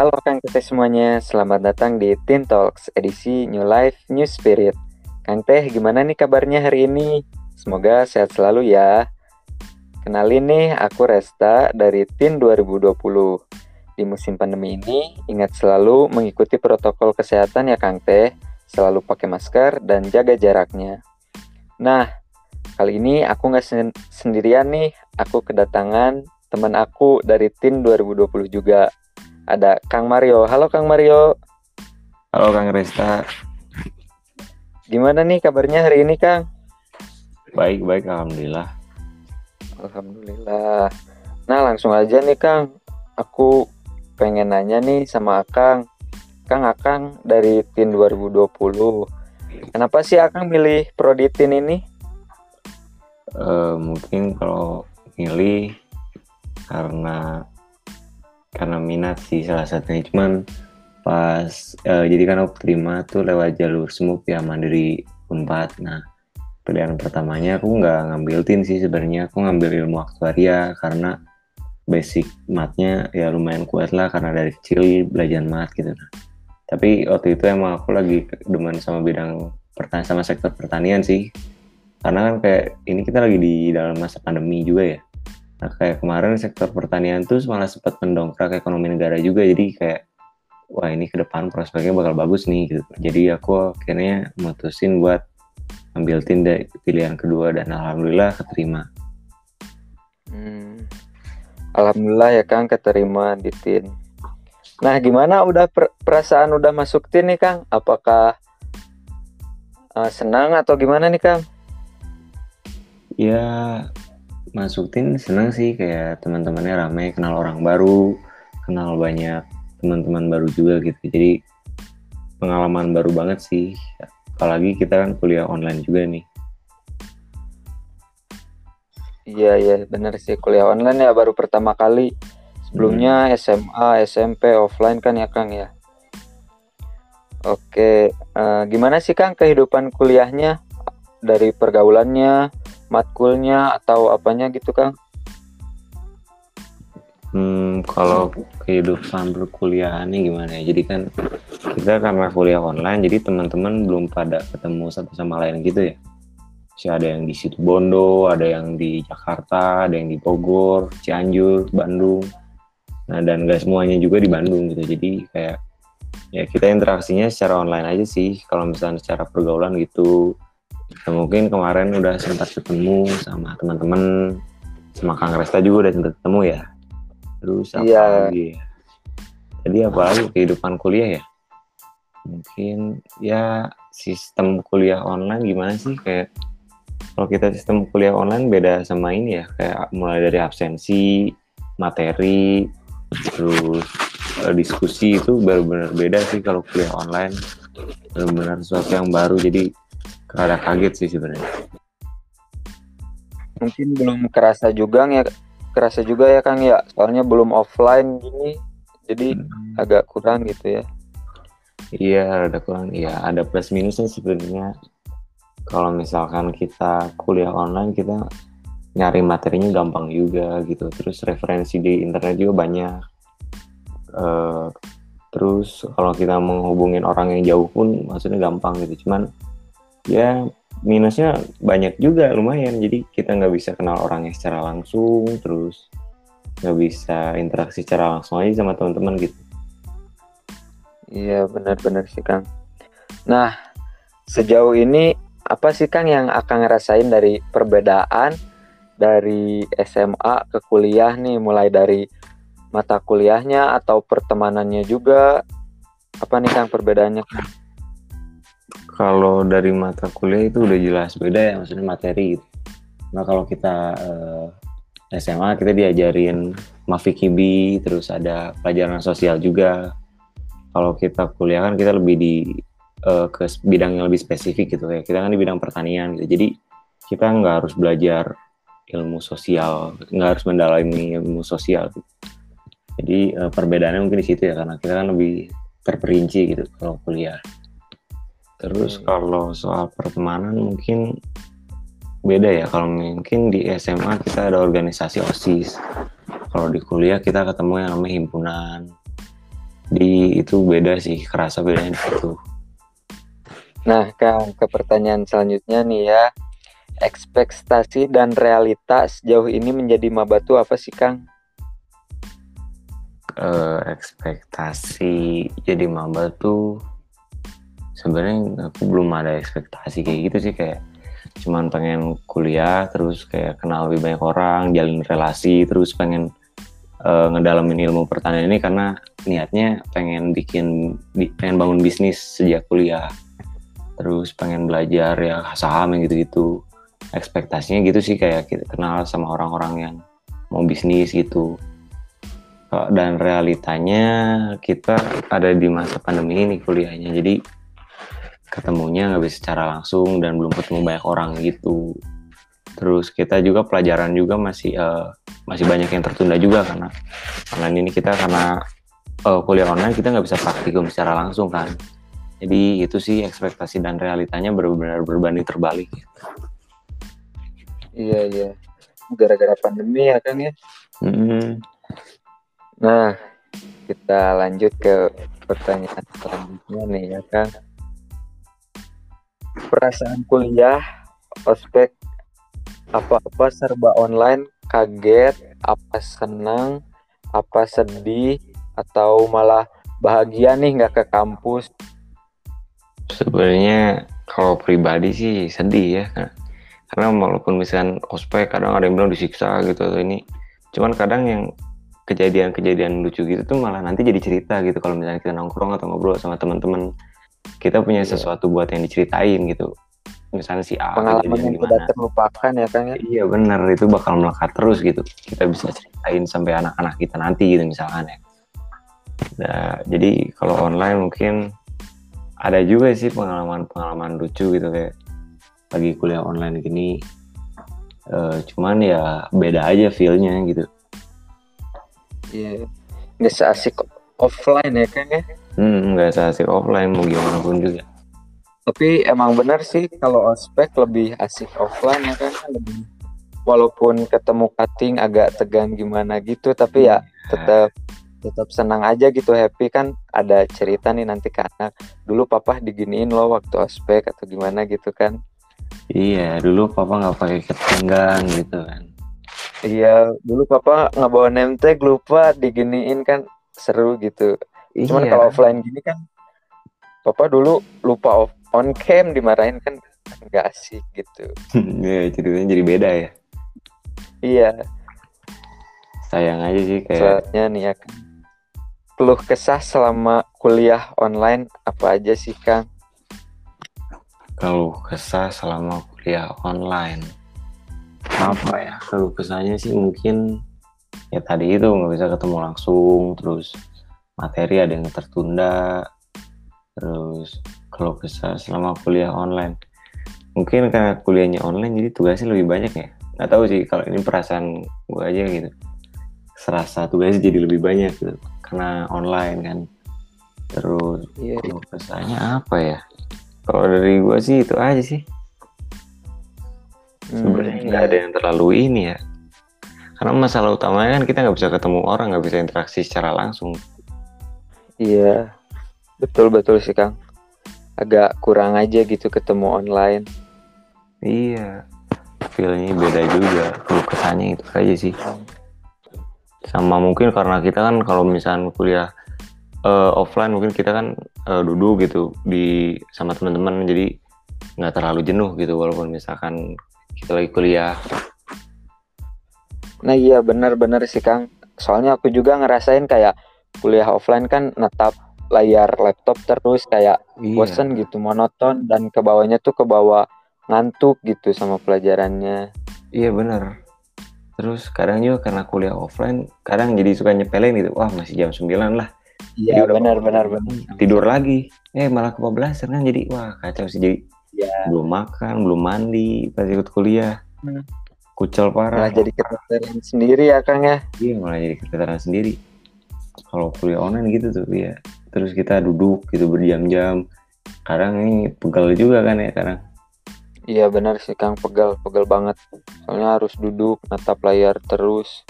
Halo Kang Teh semuanya, selamat datang di Teen Talks edisi New Life New Spirit. Kang Teh, gimana nih kabarnya hari ini? Semoga sehat selalu ya. Kenalin nih, aku Resta dari Teen 2020. Di musim pandemi ini, ingat selalu mengikuti protokol kesehatan ya Kang Teh, selalu pakai masker dan jaga jaraknya. Nah, kali ini aku nggak sen sendirian nih, aku kedatangan teman aku dari Teen 2020 juga ada Kang Mario. Halo Kang Mario. Halo Kang Resta. Gimana nih kabarnya hari ini Kang? Baik, baik Alhamdulillah. Alhamdulillah. Nah langsung aja nih Kang. Aku pengen nanya nih sama Akang. Kang Akang dari TIN 2020. Kenapa sih Akang milih Prodi TIN ini? Uh, mungkin kalau milih karena karena minat sih salah satunya. Cuman pas uh, jadi kan aku terima tuh lewat jalur SMUP ya mandiri Unpad. Nah pilihan pertamanya aku nggak ngambil tin sih sebenarnya. Aku ngambil ilmu aktuaria karena basic matnya ya lumayan kuat lah karena dari kecil belajar mat gitu. Nah tapi waktu itu emang aku lagi demen sama bidang pertanian sama sektor pertanian sih. Karena kan kayak ini kita lagi di dalam masa pandemi juga ya Nah kayak kemarin sektor pertanian tuh malah sempat mendongkrak ekonomi negara juga jadi kayak wah ini ke depan prospeknya bakal bagus nih gitu. Jadi aku akhirnya mutusin buat ambil tindak pilihan kedua dan alhamdulillah keterima. Hmm. Alhamdulillah ya Kang keterima di TIN. Nah gimana udah per perasaan udah masuk TIN nih Kang? Apakah uh, senang atau gimana nih Kang? Ya masukin senang sih kayak teman-temannya ramai kenal orang baru kenal banyak teman-teman baru juga gitu. Jadi pengalaman baru banget sih. Apalagi kita kan kuliah online juga nih. Iya iya benar sih. Kuliah online ya baru pertama kali. Sebelumnya hmm. SMA SMP offline kan ya Kang ya? Oke, uh, gimana sih Kang kehidupan kuliahnya? Dari pergaulannya, matkulnya atau apanya gitu Kang? Hmm, kalau kehidupan berkuliahannya gimana ya? Jadi kan kita karena kuliah online, jadi teman-teman belum pada ketemu satu sama lain gitu ya. Si ada yang di situ Bondo, ada yang di Jakarta, ada yang di Bogor, Cianjur, Bandung. Nah dan gak semuanya juga di Bandung gitu. Jadi kayak ya kita interaksinya secara online aja sih. Kalau misalnya secara pergaulan gitu Nah, mungkin kemarin udah sempat ketemu sama teman-teman sama Kang Resta juga udah sempat ketemu ya. Terus apa yeah. lagi ya? Jadi apalagi kehidupan kuliah ya? Mungkin ya sistem kuliah online gimana sih? Kayak kalau kita sistem kuliah online beda sama ini ya? Kayak mulai dari absensi materi terus eh, diskusi itu benar-benar beda sih kalau kuliah online. Benar-benar sesuatu yang baru. Jadi rada kaget sih sebenarnya. Mungkin belum kerasa juga ya kerasa juga ya Kang ya. Soalnya belum offline gini jadi hmm. agak kurang gitu ya. Iya ada kurang. Iya ada plus minusnya sebenarnya. Kalau misalkan kita kuliah online kita nyari materinya gampang juga gitu. Terus referensi di internet juga banyak. Uh, terus kalau kita menghubungin orang yang jauh pun maksudnya gampang gitu. Cuman ya minusnya banyak juga lumayan. Jadi kita nggak bisa kenal orangnya secara langsung terus nggak bisa interaksi secara langsung aja sama teman-teman gitu. Iya benar-benar sih kang. Nah sejauh ini apa sih kang yang akan ngerasain dari perbedaan dari SMA ke kuliah nih? Mulai dari mata kuliahnya atau pertemanannya juga? Apa nih kang perbedaannya? kang kalau dari mata kuliah itu udah jelas beda ya maksudnya materi gitu. Nah kalau kita uh, eh, SMA kita diajarin mafikibi terus ada pelajaran sosial juga. Kalau kita kuliah kan kita lebih di uh, ke bidang yang lebih spesifik gitu ya. Kita kan di bidang pertanian gitu. Jadi kita nggak harus belajar ilmu sosial, nggak harus mendalami ilmu sosial. Gitu. Jadi uh, perbedaannya mungkin di situ ya karena kita kan lebih terperinci gitu kalau kuliah. Terus hmm. kalau soal pertemanan mungkin beda ya. Kalau mungkin di SMA kita ada organisasi OSIS. Kalau di kuliah kita ketemu yang namanya himpunan. di itu beda sih kerasa bedanya di situ Nah, Kang, ke pertanyaan selanjutnya nih ya. Ekspektasi dan realita sejauh ini menjadi maba tuh apa sih, Kang? Eh, ekspektasi jadi maba tuh sebenarnya aku belum ada ekspektasi kayak gitu sih kayak cuman pengen kuliah terus kayak kenal lebih banyak orang jalin relasi terus pengen eh, ngedalamin ilmu pertanian ini karena niatnya pengen bikin bi- pengen bangun bisnis sejak kuliah. Terus pengen belajar ya saham yang gitu-gitu. Ekspektasinya gitu sih kayak kita kenal sama orang-orang yang mau bisnis gitu. Dan realitanya kita ada di masa pandemi ini kuliahnya jadi ketemunya nggak bisa secara langsung dan belum ketemu banyak orang gitu terus kita juga pelajaran juga masih eh, masih banyak yang tertunda juga karena online ini kita karena eh, kuliah online kita nggak bisa praktikum secara langsung kan jadi itu sih ekspektasi dan realitanya benar-benar berbanding terbalik. Iya, iya. Gara-gara pandemi ya, Kang ya. Mm-mm. Nah, kita lanjut ke pertanyaan selanjutnya nih ya, Kang. Perasaan kuliah, ospek, apa-apa serba online, kaget, apa senang, apa sedih, atau malah bahagia nih nggak ke kampus. Sebenarnya kalau pribadi sih sedih ya, karena walaupun misalkan ospek kadang ada yang bilang disiksa gitu atau ini, cuman kadang yang kejadian-kejadian lucu gitu tuh malah nanti jadi cerita gitu kalau misalnya kita nongkrong atau ngobrol sama teman-teman kita punya Iya. sesuatu buat yang diceritain gitu misalnya si A Pengalaman yang tidak terlupakan ya, Kang ya. Iya benar itu bakal melekat terus gitu. Kita bisa ceritain sampai anak-anak kita nanti gitu misalkan ya. Nah, jadi kalau online mungkin ada juga sih pengalaman-pengalaman lucu gitu kayak lagi kuliah online gini. Eh, cuman ya beda aja feel-nya gitu. Iya. Nggak seasik offline ya, Kang ya. Hmm, nggak asik offline mau gimana pun juga. Tapi emang benar sih kalau ospek lebih asik offline ya kan? Lebih walaupun ketemu cutting agak tegang gimana gitu tapi ya tetap tetap senang aja gitu happy kan? Ada cerita nih nanti ke anak. Dulu papa diginiin loh waktu ospek atau gimana gitu kan? Iya, dulu papa nggak pakai ketenggang gitu kan. iya dulu papa ngebawa name tag lupa diginiin kan? Seru gitu cuman Iya. kalau offline gini kan papa dulu lupa off on cam dimarahin kan nggak asik gitu Iya, ceritanya jadi beda ya. iya Sayang aja sih kayak Selanjutnya nih ya. Keluh kesah selama kuliah online apa aja sih Kang? kalau kesah selama kuliah online apa ya kalau kesahnya sih mungkin ya tadi itu nggak bisa ketemu langsung terus materi ada yang tertunda. Terus kalau kesah selama kuliah online. Mungkin karena kuliahnya online jadi tugasnya lebih banyak ya. Nggak tahu sih kalau ini perasaan gue aja gitu. Serasa tugasnya jadi lebih banyak gitu karena online kan. Terus Iya, kalau kesahnya apa ya? Kalau dari gue sih itu aja sih. Sebenarnya Hmm, nggak ada yang terlalu ini ya. Karena masalah utamanya kan kita nggak bisa ketemu orang nggak bisa interaksi secara langsung Iya, betul betul sih Kang. Agak kurang aja gitu ketemu online. iya feelnya beda juga kalau kesannya itu aja sih sama mungkin karena kita kan kalau misalnya kuliah eh, offline mungkin kita kan eh, duduk gitu di sama teman-teman jadi nggak terlalu jenuh gitu walaupun misalkan kita lagi kuliah Nah iya benar-benar sih Kang. Soalnya aku juga ngerasain kayak kuliah offline kan netap layar laptop terus kayak iya bosen gitu monoton dan ke bawahnya tuh ke bawah ngantuk gitu sama pelajarannya. Iya bener. Terus kadang juga karena kuliah offline, kadang jadi suka nyepelin gitu. Wah masih jam 9 lah. Iya benar benar benar. Tidur lagi. Eh malah kebablasan kan jadi wah kacau sih. Jadi Iya. belum makan, belum mandi pas ikut kuliah. Hmm. Kucel parah. Malah jadi keteteran sendiri ya Kang ya. Iya malah jadi keteteran sendiri. Kalau kuliah online gitu tuh ya. Terus kita duduk gitu berjam-jam. Kadang ini pegal juga kan ya kadang. Iya benar sih Kang pegal pegal banget. Soalnya harus duduk natap layar terus.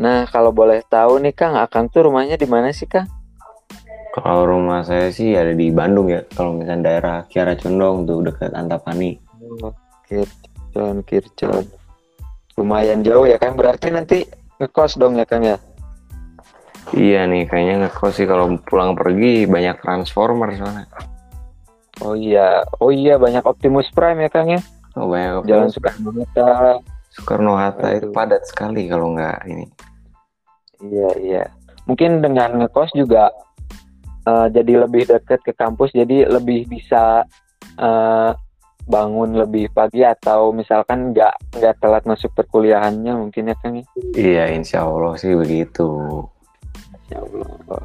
Nah, kalau boleh tahu nih Kang, Akang tuh rumahnya di mana sih Kang? Kalau rumah saya sih ada di Bandung ya. Kalau misalnya daerah Kiara Condong tuh dekat Antapani. Oh, Kircon, Kircon. Lumayan jauh ya Kang, berarti nanti ngekos dong ya Kang ya? Iya nih, kayaknya ngekos sih kalau pulang pergi banyak transformer soalnya. Oh iya, oh iya banyak Optimus Prime ya Kang ya? Oh, banyak Jalan Soekarno Hatta. Soekarno Hatta itu padat sekali kalau nggak ini. Iya iya. Mungkin dengan ngekos juga eh, jadi lebih dekat ke kampus, jadi lebih bisa eh, bangun lebih pagi atau misalkan nggak nggak telat masuk perkuliahannya mungkin ya Kang ya? Iya, insya Allah sih begitu. Ya Allah.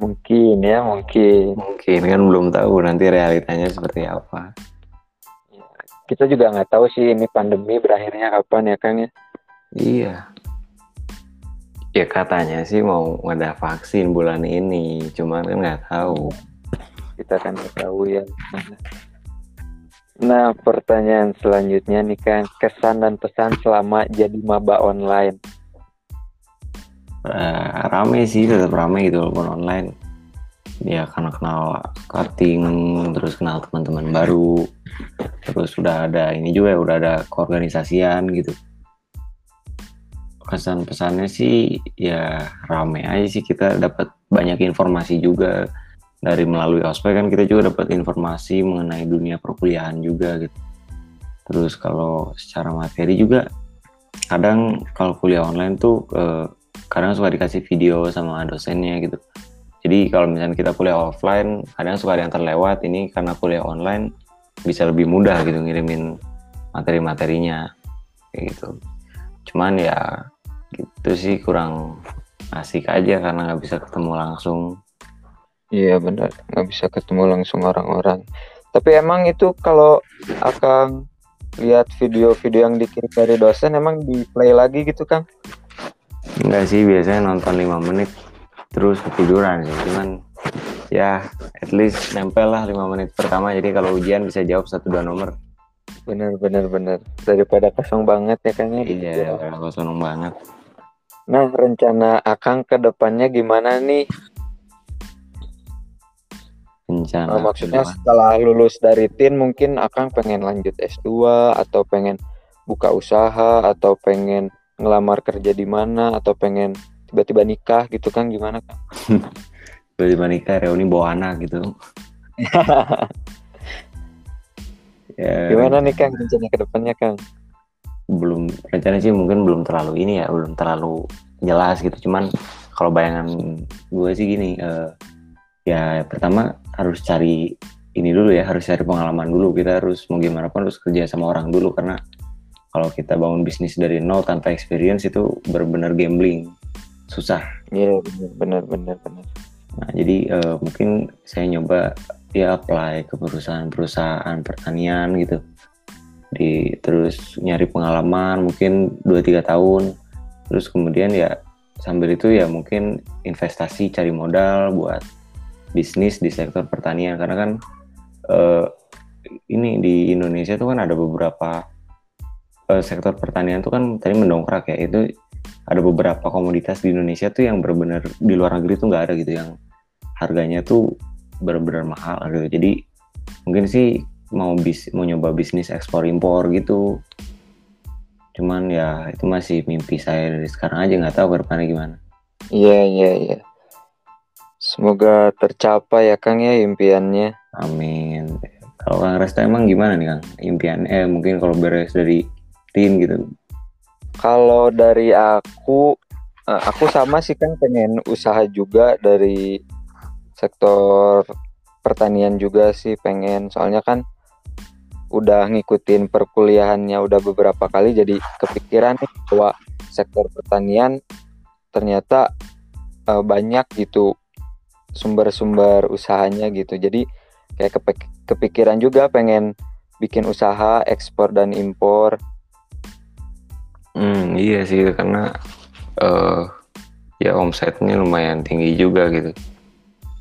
Mungkin ya mungkin. Mungkin kan belum tahu nanti realitanya seperti apa. Ya, Kita juga nggak tahu sih ini pandemi berakhirnya kapan ya Kang ya? Iya. Ya katanya sih mau ada vaksin bulan ini, cuman kan nggak tahu. Kita kan nggak tahu ya. Nah pertanyaan selanjutnya nih Kang, kesan dan pesan selama jadi maba online. Eh, rame sih, tetap rame gitu walaupun online. Ya karena kenal cutting, terus kenal teman-teman baru, terus udah ada ini juga ya, udah ada keorganisasian gitu. Kesan pesannya sih ya rame aja sih kita dapat banyak informasi juga dari melalui ospek kan kita juga dapat informasi mengenai dunia perkuliahan juga gitu. Terus kalau secara materi juga kadang kalau kuliah online tuh eh, kadang suka dikasih video sama dosennya gitu. Jadi kalau misalnya kita kuliah offline, kadang suka ada yang terlewat. Ini karena kuliah online bisa lebih mudah gitu ngirimin materi-materinya kayak gitu. Cuman ya gitu sih kurang asik aja karena nggak bisa ketemu langsung. Iya benar, nggak bisa ketemu langsung orang-orang. Tapi emang itu kalau akan lihat video-video yang dikirim dari dosen emang di play lagi gitu kan? Enggak sih biasanya nonton 5 menit terus ketiduran sih. Cuman ya at least nempel lah 5 menit pertama jadi kalau ujian bisa jawab satu dua nomor. Bener bener bener daripada kosong banget ya kan ya. Iya, seneng banget. Nah rencana Akang ke depannya gimana nih? Rencana Oh, maksudnya kedua. setelah lulus dari TIN mungkin Akang pengen lanjut S2 atau pengen buka usaha atau pengen ngelamar kerja di mana atau pengen tiba-tiba nikah gitu kan gimana kan? tiba-tiba nikah reuni bawa anak gitu. ya, Gimana nih Kang rencana ke depannya Kang? belum rencana sih mungkin belum terlalu ini ya belum terlalu jelas gitu cuman kalau bayangan gue sih gini eh, ya pertama harus cari ini dulu ya harus cari pengalaman dulu kita harus mau gimana pun harus kerja sama orang dulu karena kalau kita bangun bisnis dari nol tanpa experience itu benar-benar gambling susah Iya bener bener bener. Nah, jadi eh, mungkin saya nyoba ya apply ke perusahaan-perusahaan pertanian gitu. Di terus nyari pengalaman mungkin 2-3 tahun. Terus kemudian ya sambil itu ya mungkin investasi cari modal buat bisnis di sektor pertanian karena kan eh, ini di Indonesia tuh kan ada beberapa eh, sektor pertanian tuh kan tadi mendongkrak ya itu ada beberapa komoditas di Indonesia tuh yang benar-benar di luar negeri tuh nggak ada gitu yang harganya tuh benar-benar mahal gitu. Jadi mungkin sih mau bis mau nyoba bisnis ekspor impor gitu. Cuman ya itu masih mimpi saya dari sekarang aja nggak tahu ke depannya gimana. Iya iya iya. Semoga tercapai ya Kang ya impiannya. Amin. Kalau Kang Resta emang gimana nih Kang? Impian eh mungkin kalau beres dari gitu. Kalau dari aku, eh, aku sama sih kan pengen usaha juga dari sektor pertanian juga sih pengen. Soalnya kan udah ngikutin perkuliahannya udah beberapa kali jadi kepikiran nih bahwa sektor pertanian ternyata eh, banyak gitu sumber-sumber usahanya gitu. Jadi kayak kepik- kepikiran juga pengen bikin usaha ekspor dan impor. Hmm, iya sih karena eh ya omsetnya lumayan tinggi juga gitu.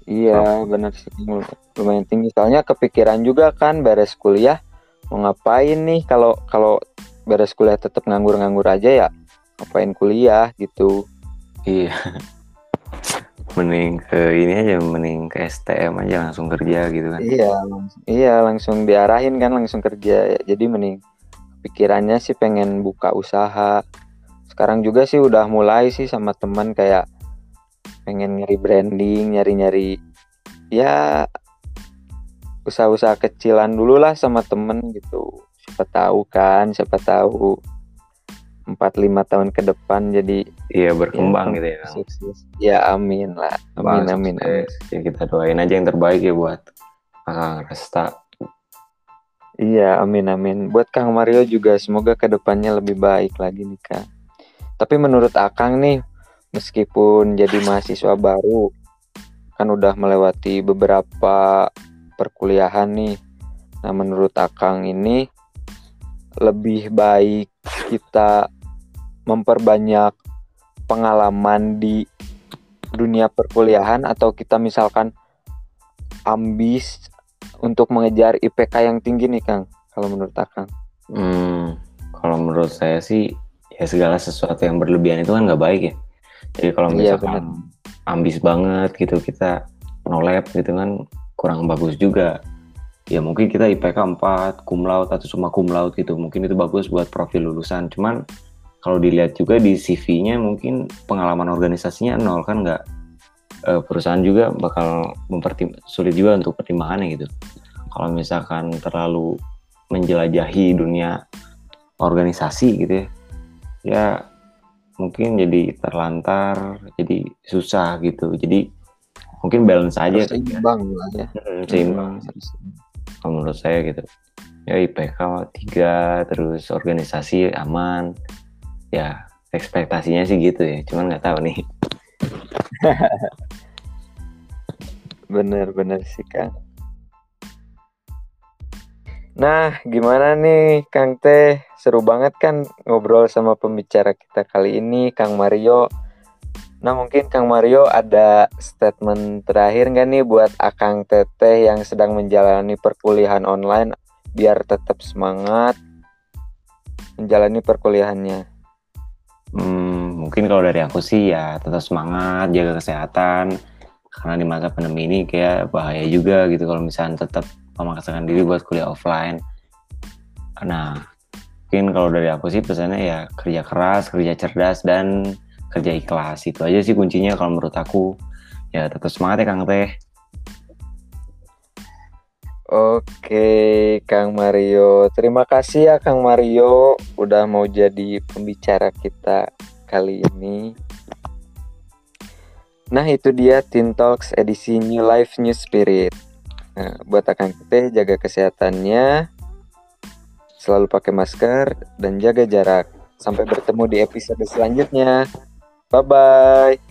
Iya, benar sih. Lumayan tinggi. Soalnya kepikiran juga kan beres kuliah mau ngapain nih kalau kalau beres kuliah tetap nganggur-nganggur aja ya ngapain kuliah gitu iya mending ke ini aja mending ke STM aja langsung kerja gitu kan iya langsung, iya langsung diarahin kan langsung kerja jadi mending pikirannya sih pengen buka usaha. Sekarang juga sih udah mulai sih sama teman kayak pengen nyari branding nyari-nyari ya usaha-usaha kecilan dulu lah sama temen gitu. Siapa tahu kan siapa tahu empat lima tahun ke depan jadi iya berkembang ya, gitu ya sukses. Ya amin lah. Amin amin, amin. Ya kita doain aja yang terbaik ya buat Kang Resta iya amin amin. Buat Kang Mario juga semoga ke depannya lebih baik lagi nih kang tapi menurut Akang nih meskipun jadi mahasiswa baru kan udah melewati beberapa perkuliahan nih. Nah menurut Akang ini lebih baik kita memperbanyak pengalaman di dunia perkuliahan atau kita misalkan ambis untuk mengejar IPK yang tinggi nih Kang kalau menurut Akang. Hmm, kalau menurut saya sih ya segala sesuatu yang berlebihan itu kan nggak baik ya. Jadi kalau Iya, misalkan ambis banget gitu kita nolep gitu kan kurang bagus juga. Ya mungkin kita IPK 4 cum laude atau cuma cum laude gitu. Mungkin itu bagus buat profil lulusan. Cuman kalau dilihat juga di CV-nya mungkin pengalaman organisasinya nol kan nggak eh, perusahaan juga bakal sulit juga untuk pertimbangannya gitu. Kalau misalkan terlalu menjelajahi dunia organisasi gitu ya ya mungkin jadi terlantar jadi susah gitu. Jadi mungkin balance aja harus seimbang lah ya. Seimbang. kalau menurut saya gitu. Ya IPK 3 terus organisasi aman. Ya ekspektasinya sih gitu ya. Cuman nggak tahu nih Bener-bener sih Kang. Nah, gimana nih Kang Teh? Seru banget kan ngobrol sama pembicara kita kali ini, Kang Mario. Nah, mungkin Kang Mario ada statement terakhir nggak nih buat Akang Teteh yang sedang menjalani perkuliahan online biar tetap semangat menjalani perkuliahannya. Hmm, mungkin kalau dari aku sih ya tetap semangat jaga kesehatan karena di masa pandemi ini kayak bahaya juga gitu kalau misalnya tetap memaksakan diri buat kuliah offline. Nah, mungkin kalau dari aku sih pesannya ya kerja keras, kerja cerdas dan kerja ikhlas itu aja sih kuncinya kalau menurut aku. Ya tetap semangat ya Kang Teh. Oke, Kang Mario. Terima kasih ya Kang Mario udah mau jadi pembicara kita kali ini. Nah, itu dia Teen Talks edisi New Life New Spirit. Nah, buat Akang kita jaga kesehatannya, selalu pakai masker dan jaga jarak. Sampai bertemu di episode selanjutnya. Bye bye.